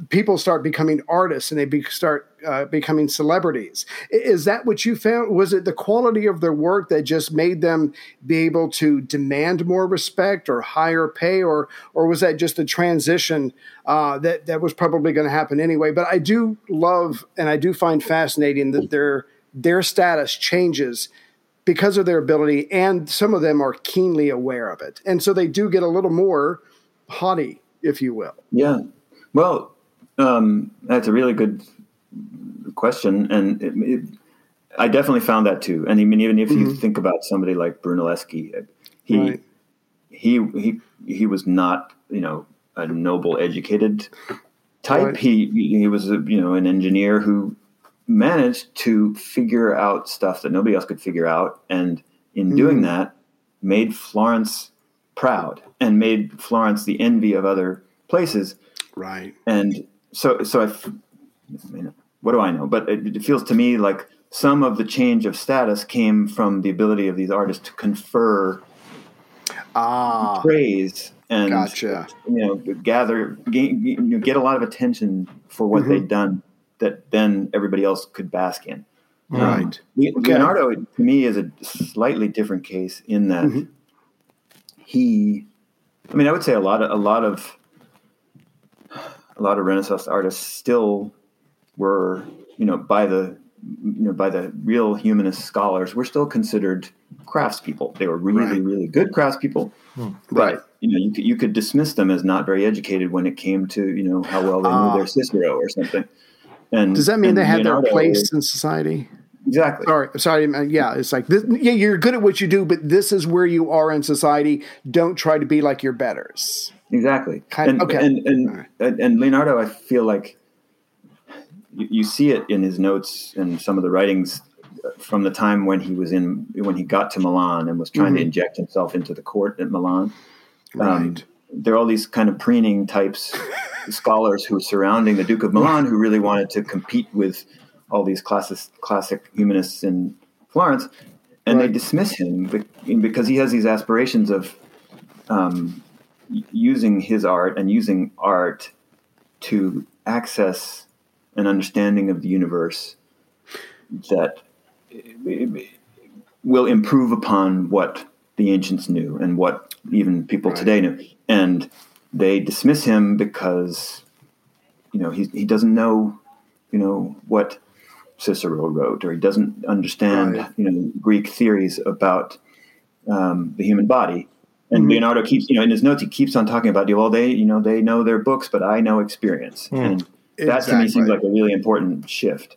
people start becoming artists and they be, start uh, becoming celebrities. Is that what you found? Was it the quality of their work that just made them be able to demand more respect or higher pay, or or was that just a transition uh, that that was probably going to happen anyway? But I do love and I do find fascinating that their their status changes because of their ability, and some of them are keenly aware of it, and so they do get a little more haughty, if you will. Yeah. Well, um, that's a really good question, and it, it, I definitely found that too. And I mean, even if mm-hmm. you think about somebody like Brunelleschi, he right. he he he was not you know a noble educated type. Right. He he was a, you know an engineer who managed to figure out stuff that nobody else could figure out, and in mm-hmm. doing that, made Florence proud and made Florence the envy of other places. Right. And so so I, I mean, what do I know? But it, it feels to me like some of the change of status came from the ability of these artists to confer ah, praise and gotcha. you know gather get, get a lot of attention for what mm-hmm. they'd done that then everybody else could bask in. Right. Um, Leonardo to me is a slightly different case in that mm-hmm. he I mean I would say a lot of a lot of a lot of Renaissance artists still were, you know, by the you know, by the real humanist scholars, were still considered craftspeople. They were really, right. really good craftspeople. Hmm. Right. You know, you could, you could dismiss them as not very educated when it came to you know how well they knew their ah. Cicero or something. And does that mean they had Leonardo, their place in society? Exactly. Sorry, sorry. Yeah, it's like this, yeah, you're good at what you do, but this is where you are in society. Don't try to be like your betters. Exactly. Kind and, okay. And and, right. and Leonardo, I feel like you, you see it in his notes and some of the writings from the time when he was in when he got to Milan and was trying mm-hmm. to inject himself into the court at Milan. Um, right. Um, there are all these kind of preening types, scholars who were surrounding the Duke of Milan who really wanted to compete with all these classic classic humanists in Florence, and right. they dismiss him because he has these aspirations of um, using his art and using art to access an understanding of the universe that will improve upon what the ancients knew and what even people right. today knew. And they dismiss him because, you know, he, he doesn't know, you know, what Cicero wrote, or he doesn't understand, right. you know, Greek theories about um, the human body. And mm-hmm. Leonardo keeps, you know, in his notes, he keeps on talking about, you. well, they, you know, they know their books, but I know experience. Mm. And that exactly. to me seems like a really important shift.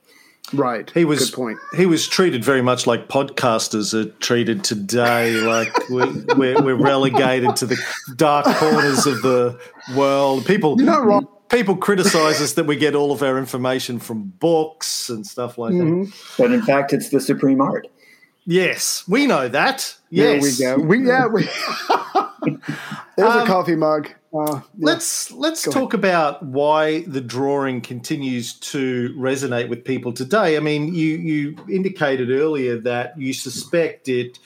Right. He was Good point. He was treated very much like podcasters are treated today. Like we're, we're, we're relegated to the dark corners of the world. People, You're not wrong. People criticize us that we get all of our information from books and stuff like mm-hmm. that. But in fact, it's the supreme art. Yes, we know that. Yes, there we go. We yeah. We There's um, a coffee mug. Uh, yeah. Let's let's Go talk ahead. about why the drawing continues to resonate with people today. I mean, you you indicated earlier that you suspect it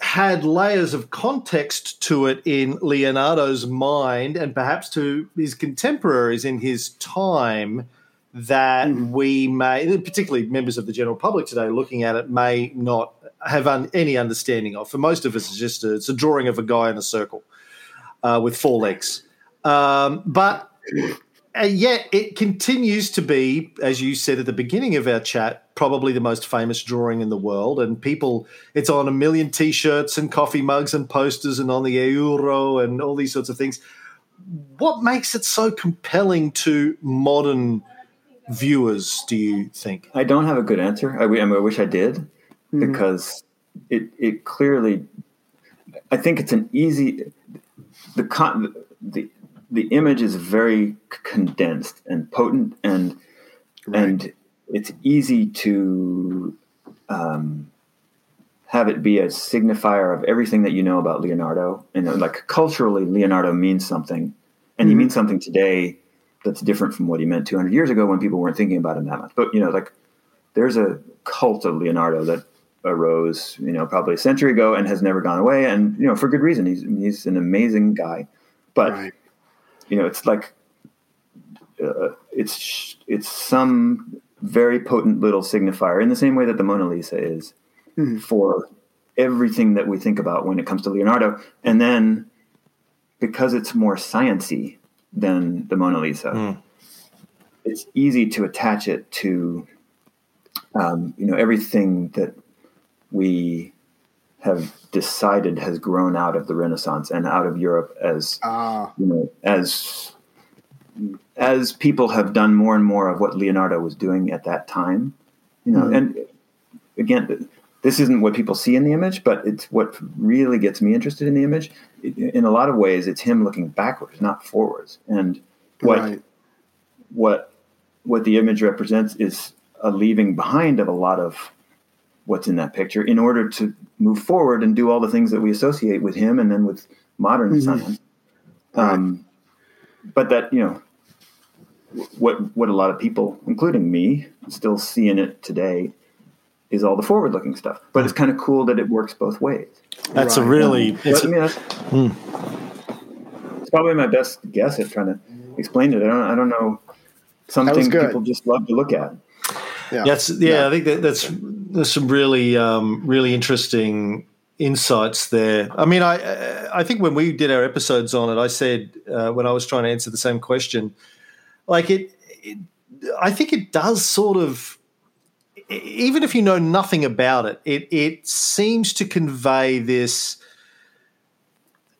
had layers of context to it in Leonardo's mind and perhaps to his contemporaries in his time that mm. we may, particularly members of the general public today, looking at it, may not have un, any understanding of. For most of us, it's just a, it's a drawing of a guy in a circle uh, with four legs. Um, but uh, yet it continues to be, as you said at the beginning of our chat, probably the most famous drawing in the world. And people, it's on a million T-shirts and coffee mugs and posters and on the euro and all these sorts of things. What makes it so compelling to modern viewers? Do you think? I don't have a good answer. I, I, mean, I wish I did, mm-hmm. because it it clearly. I think it's an easy the con, the the image is very condensed and potent and right. and it's easy to um, have it be a signifier of everything that you know about Leonardo and uh, like culturally Leonardo means something and mm-hmm. he means something today that's different from what he meant 200 years ago when people weren't thinking about him that much but you know like there's a cult of Leonardo that arose, you know, probably a century ago and has never gone away, and you know, for good reason. He's he's an amazing guy, but right. you know, it's like uh, it's it's some very potent little signifier in the same way that the Mona Lisa is mm-hmm. for everything that we think about when it comes to Leonardo, and then because it's more sciency than the Mona Lisa. Mm. It's easy to attach it to um, you know everything that we have decided has grown out of the Renaissance and out of Europe as ah. you know as as people have done more and more of what Leonardo was doing at that time, You know, mm-hmm. and again, this isn't what people see in the image, but it's what really gets me interested in the image. In a lot of ways, it's him looking backwards, not forwards. And what right. what what the image represents is a leaving behind of a lot of what's in that picture in order to move forward and do all the things that we associate with him and then with modern mm-hmm. science. Um, but that you know what what a lot of people, including me, still see in it today is all the forward looking stuff. But it's kind of cool that it works both ways. That's right. a really. it's, I mean, that's, hmm. it's probably my best guess at trying to explain it. I don't. I don't know. Something people just love to look at. Yeah, that's yeah, yeah. I think that, that's there's some really um, really interesting insights there. I mean, I I think when we did our episodes on it, I said uh, when I was trying to answer the same question, like it, it I think it does sort of even if you know nothing about it, it it seems to convey this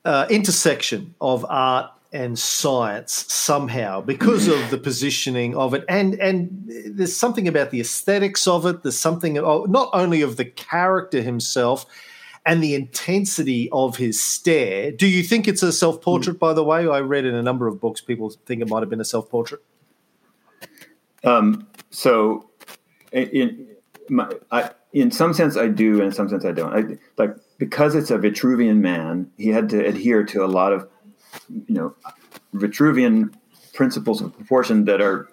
uh, intersection of art and science somehow because of the positioning of it, and and there's something about the aesthetics of it. There's something not only of the character himself and the intensity of his stare. Do you think it's a self portrait? Mm. By the way, I read in a number of books people think it might have been a self portrait. Um, so in my, I, in some sense I do, and in some sense I don't. I, like because it's a Vitruvian man, he had to adhere to a lot of you know Vitruvian principles of proportion that are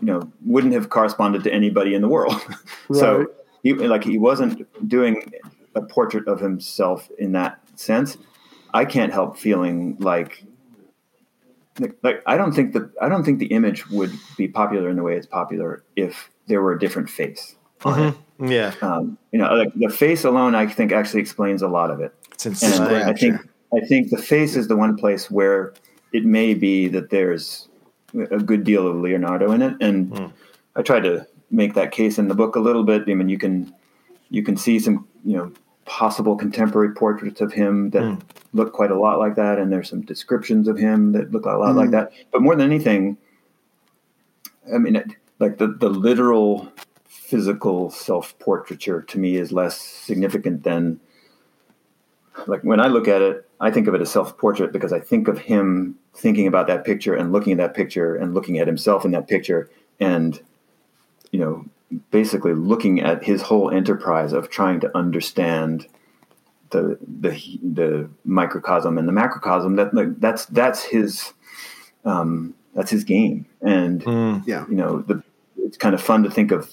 you know wouldn't have corresponded to anybody in the world. Right. so he like he wasn't doing a portrait of himself in that sense. I can't help feeling like like I don't think that I don't think the image would be popular in the way it's popular if there were a different face. Mm-hmm. Yeah, um, you know, like the face alone, I think actually explains a lot of it. It's insane. I, I think I think the face is the one place where it may be that there's a good deal of Leonardo in it, and mm. I tried to make that case in the book a little bit. I mean, you can you can see some you know possible contemporary portraits of him that mm. look quite a lot like that, and there's some descriptions of him that look a lot mm. like that. But more than anything, I mean, like the the literal physical self portraiture to me is less significant than like when I look at it, I think of it as self portrait because I think of him thinking about that picture and looking at that picture and looking at himself in that picture and you know basically looking at his whole enterprise of trying to understand the the the microcosm and the macrocosm that like, that's that's his um, that's his game and mm. yeah you know the, it's kind of fun to think of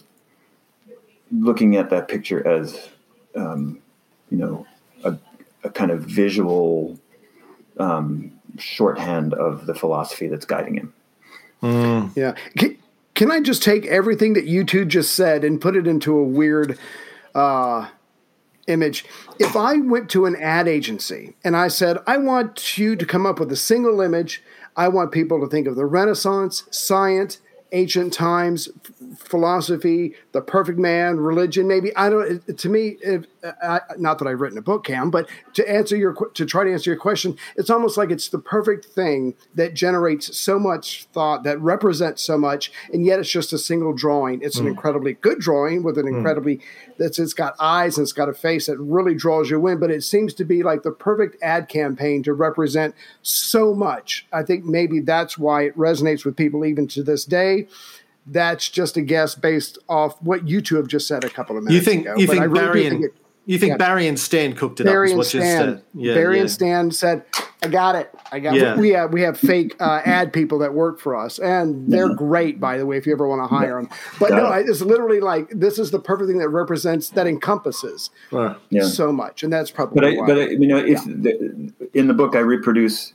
looking at that picture as um, you know a, a, kind of visual um, shorthand of the philosophy that's guiding him mm. yeah can I just take everything that you two just said and put it into a weird uh, image? If I went to an ad agency and I said, I want you to come up with a single image, I want people to think of the Renaissance, science, ancient times, philosophy, the perfect man, religion. Maybe I don't. To me, if, uh, not that I've written a book, Cam, but to answer your to try to answer your question, it's almost like it's the perfect thing that generates so much thought, that represents so much, and yet it's just a single drawing. It's mm. an hmm. incredibly good drawing with an mm. incredibly that's it's got eyes and it's got a face that really draws you in. But it seems to be like the perfect ad campaign to represent so much. I think maybe that's why it resonates with people even to this day that's just a guess based off what you two have just said a couple of minutes you think, ago. You think really Barry and, it, you think yeah. Barry and Stan cooked it Barry up? And Stan, yeah, Barry yeah. and Stan said, "I got it. I got yeah. we, we have we have fake uh, ad people that work for us, and they're great, by the way. If you ever want to hire them, but got no, it. it's literally like this is the perfect thing that represents that encompasses uh, so much, and that's probably. But I, but I, you know, if the, in the book I reproduce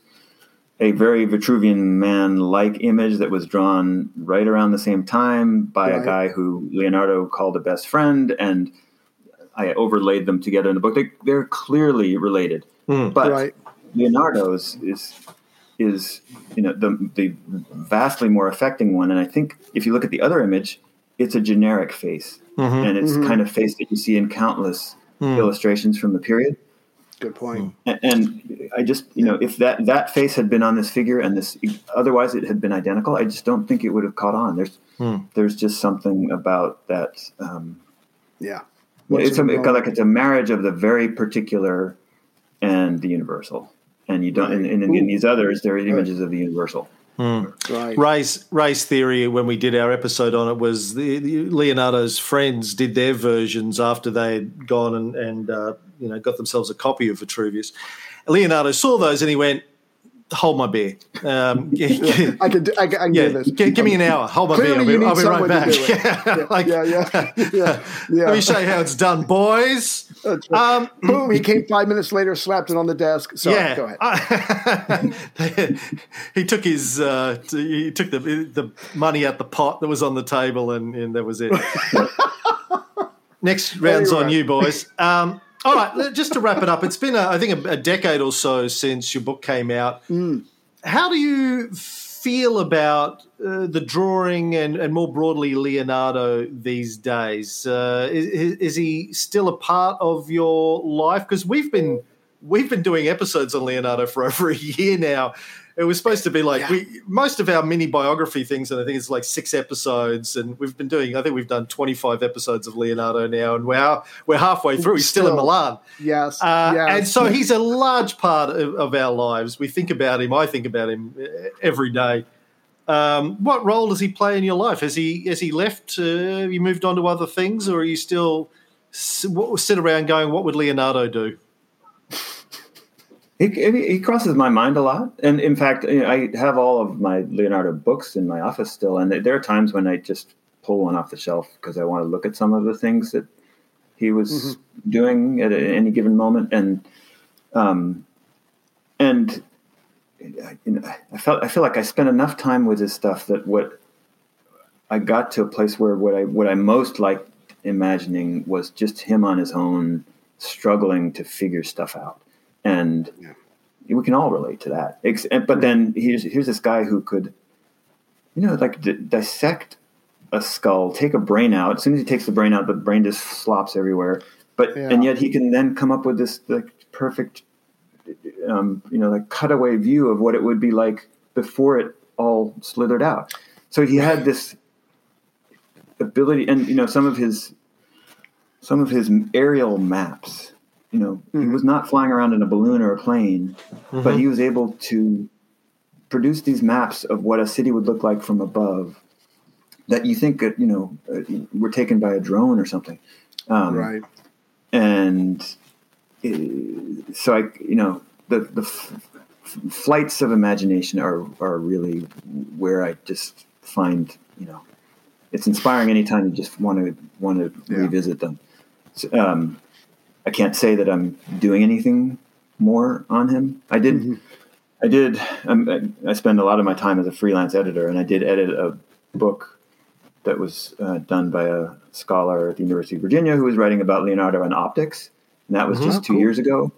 a very Vitruvian man like image that was drawn right around the same time by right. a guy who Leonardo called a best friend, and I overlaid them together in the book. They, they're clearly related, mm, but right. Leonardo's is is you know the the vastly more affecting one. And I think if you look at the other image, it's a generic face, mm-hmm, and it's mm-hmm. kind of face that you see in countless mm. illustrations from the period. Good point. And, and I just, you know, if that that face had been on this figure and this, otherwise it had been identical, I just don't think it would have caught on. There's, Hmm. there's just something about that. Um, Yeah. it's a, What's it's like it's a marriage of the very particular and the universal. And you don't, and, and in, in these others, there are images of the universal. Right. Ray's Ray's theory when we did our episode on it was the, the Leonardo's friends did their versions after they had gone and, and uh, you know got themselves a copy of Vitruvius. Leonardo saw those and he went, "Hold my beer." Um, yeah, I can do, I, can- I can yeah, do this. gi- give me an hour. Hold my Clearly beer. I'll be, I'll be right back. Yeah, like, yeah, yeah, yeah. Let me show you how it's done, boys. Right. Um, Boom! He came five minutes later, slapped it on the desk. Sorry, yeah, go ahead. he took his uh, he took the the money out the pot that was on the table, and, and that was it. Next round's on you, boys. Um, all right, just to wrap it up, it's been a, I think a, a decade or so since your book came out. How do you feel about uh, the drawing and, and more broadly Leonardo these days? Uh, is, is he still a part of your life? Because we've been we've been doing episodes on Leonardo for over a year now. It was supposed to be like Yeah. we most of our mini biography things, and I think it's like six episodes, and we've been doing. I think we've done twenty five episodes of Leonardo now, and we're we're halfway through. He's still, in Milan. Yes, Uh, yes. And so he's a large part of, of our lives. We think about him. I think about him uh, every day. Um, what role does he play in your life? Has he has he left? Uh, you moved on to other things, or are you still sit around going, "What would Leonardo do?" He, he crosses my mind a lot, and in fact, you know, I have all of my Leonardo books in my office still. And there are times when I just pull one off the shelf because I want to look at some of the things that he was doing at any given moment. And um, and I- you know, I felt I feel like I spent enough time with his stuff that what I got to a place where what I what I most liked imagining was just him on his own, struggling to figure stuff out, and we can all relate to that. But then here's here's this guy who could, you know, like d- dissect a skull, take a brain out. As soon as he takes the brain out, the brain just slops everywhere. But Yeah. and yet he can then come up with this like perfect, um, you know, like cutaway view of what it would be like before it all slithered out. So he had this ability, and you know, some of his some of his aerial maps. You know, he was not flying around in a balloon or a plane, but he was able to produce these maps of what a city would look like from above. That you think, that, you know, uh, were taken by a drone or something. Um, right. and uh, so I, you know, the the f- flights of imagination are are really where I just find, you know, it's inspiring anytime you just want to want to Yeah. revisit them. So, um, I can't say that I'm doing anything more on him. I did. I did. Um, I, I spend a lot of my time as a freelance editor, and I did edit a book that was uh, done by a scholar at the University of Virginia who was writing about Leonardo and optics, and that was just two cool. years ago.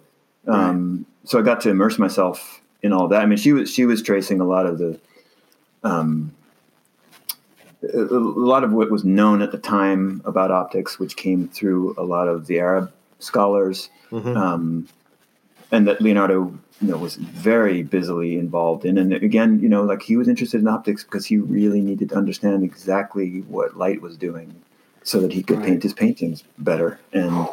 Um, So I got to immerse myself in all that. I mean, she was she was tracing a lot of the, um, a, a lot of what was known at the time about optics, which came through a lot of the Arab scholars, um, and that Leonardo you know was very busily involved in. And again, you know, like he was interested in optics because he really needed to understand exactly what light was doing, so that he could paint his paintings better. And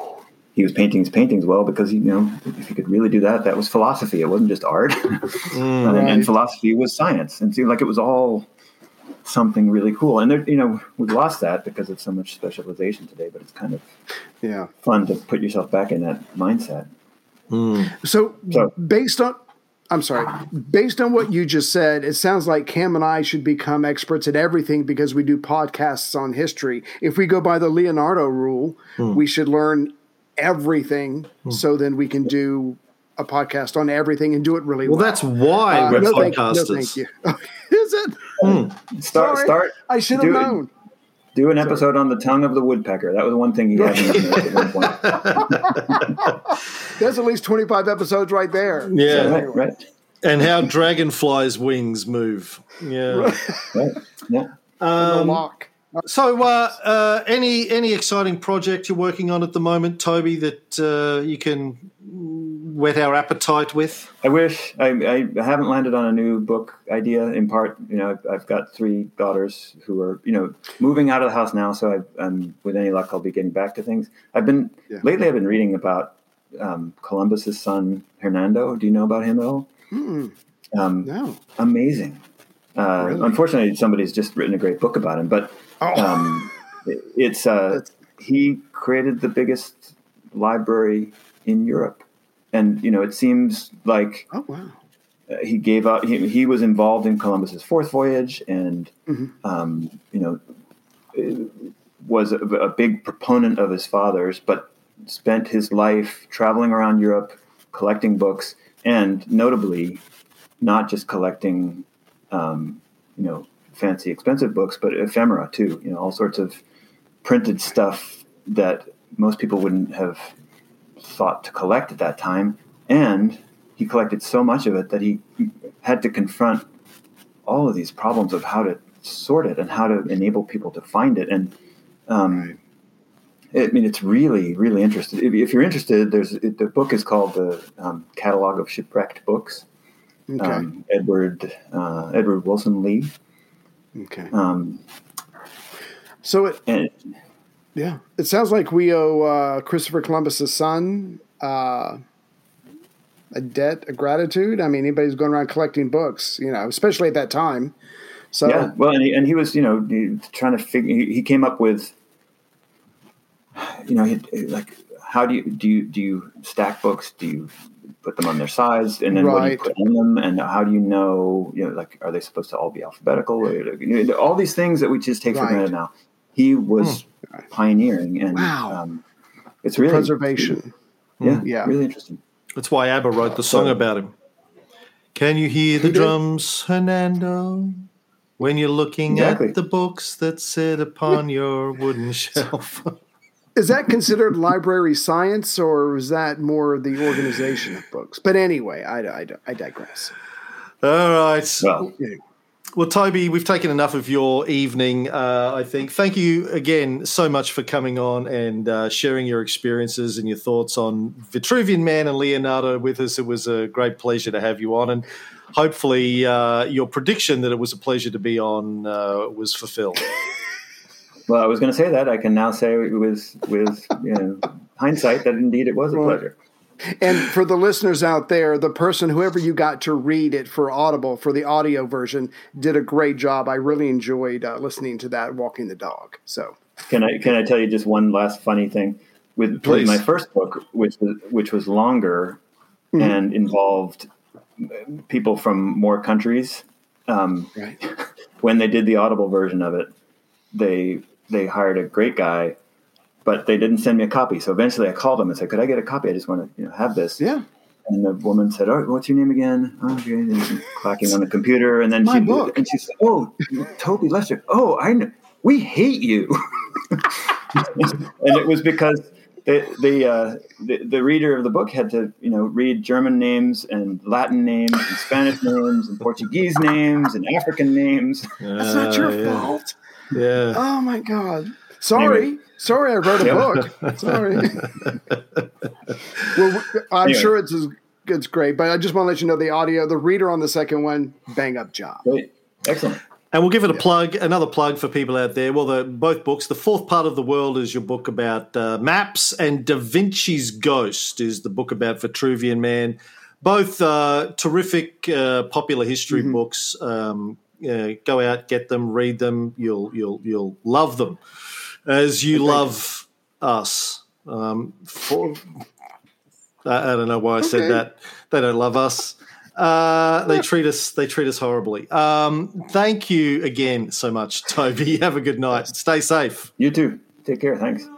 he was painting his paintings well because you know if he could really do that, that was philosophy. It wasn't just art, and, and Right. philosophy was science. And it seemed like it was all something really cool. And there, you know, we've lost that because of so much specialization today. But it's kind of Yeah. fun to put yourself back in that mindset. Hmm. So, So- based on, I'm sorry, based on what you just said, it sounds like Cam and I should become experts at everything because we do podcasts on history. If we go by the Leonardo rule, hmm. we should learn everything hmm. so then we can do a podcast on everything and do it really well. Well, that's why Uh, we're no, thank, no, podcasters. thank you. Is it? Start, Sorry. start. I should have do, known. Do an episode on the tongue of the woodpecker. That was one thing he had in at one point. There's at least 25 episodes right there. Yeah. So Right, anyway. right, and how dragonflies' wings move. Yeah. right. Yeah. The Um, lock. so, uh, uh, any any exciting project you're working on at the moment, Toby, that uh, you can whet our appetite with? I wish I, I haven't landed on a new book idea. In part, you know, I've, I've got three daughters who are you know moving out of the house now, so I, am with any luck I'll be getting back to things. I've been yeah. lately. I've been reading about um, Columbus's son Hernando. Do you know about him at all? Mm-mm. Um, no. Amazing. Uh, really? Unfortunately, somebody's just written a great book about him, but oh. um, it, it's uh, he created the biggest library in Europe, and you know it seems like oh wow. Uh, he gave up. He, he, was involved in Columbus's fourth voyage, and mm-hmm. um, you know was a, a big proponent of his father's, but spent his life traveling around Europe collecting books, and notably, not just collecting, um, you know, fancy expensive books, but ephemera too. You know, all sorts of printed stuff that most people wouldn't have thought to collect at that time. And he collected so much of it that he had to confront all of these problems of how to sort it and how to enable people to find it. And um, I mean, it's really, really interesting. If, if you're interested, there's the book is called the um, Catalog of Shipwrecked Books. Okay. Um, Edward uh, Edward Wilson Lee. Okay. Um, so it, and, yeah, it sounds like we owe uh, Christopher Columbus's son uh, a debt, a gratitude. I mean, anybody's going around collecting books, you know, especially at that time. So yeah, well, and he, and he was, you know, trying to figure. He, he came up with, you know, he, like how do you do you do you stack books? Do you put them on their sides, and then right. what do you put on them? And how do you know, you know, like are they supposed to all be alphabetical? Or, all these things that we just take right. for granted now. He was hmm. Pioneering, and wow. um, it's really preservation. Yeah, yeah, really interesting. That's why ABBA wrote the song about him. Can you hear the drums, Hernando? When you're looking exactly. at the books that sit upon your wooden shelf. Is that considered library science, or is that more the organization of books? But anyway, I, I, I digress. All right. Well, well, Toby, we've taken enough of your evening, uh, I think. Thank you again so much for coming on and uh, sharing your experiences and your thoughts on Vitruvian Man and Leonardo with us. It was a great pleasure to have you on. And hopefully, uh, your prediction that it was a pleasure to be on uh, was fulfilled. Well, I was going to say that. I can now say it was with you know, hindsight that indeed it was a pleasure. And for the listeners out there, the person, whoever you got to read it for Audible, for the audio version, did a great job. I really enjoyed uh, listening to that, walking the dog. So, can I can I tell you just one last funny thing with, with my first book, which was which was longer mm-hmm. and involved people from more countries. Um, right. When they did the Audible version of it, they they hired a great guy, but they didn't send me a copy. So eventually I called them and said, could I get a copy? I just want to you know, have this. Yeah. And the woman said, "Oh, what's your name again?" Oh, okay. And clacking on the computer, and then My she book. and she said, "Oh, Toby Lester. Oh, I know. We hate you." and it was because the the, uh, the, the reader of the book had to you know read German names and Latin names and Spanish names and Portuguese names and African names. That's not your yeah. fault. Yeah. Oh my God. Sorry. Anyway. Sorry, I wrote a book. Sorry. well, I'm anyway. sure it's it's great, but I just want to let you know the audio, the reader on the second one, bang up job. Great. Excellent. And we'll give it a plug, another plug for people out there. Well, the, both books. The fourth part of the world is your book about uh, maps, and Da Vinci's Ghost is the book about Vitruvian Man. Both uh, terrific uh, popular history mm-hmm. books. Um, go out, get them, read them. You'll you'll you'll love them as you love us. Um, for, I, I, don't know why I said that. They don't love us. Uh, they treat us. They treat us horribly. Um, thank you again so much, Toby. Have a good night. Stay safe. You too. Take care. Thanks.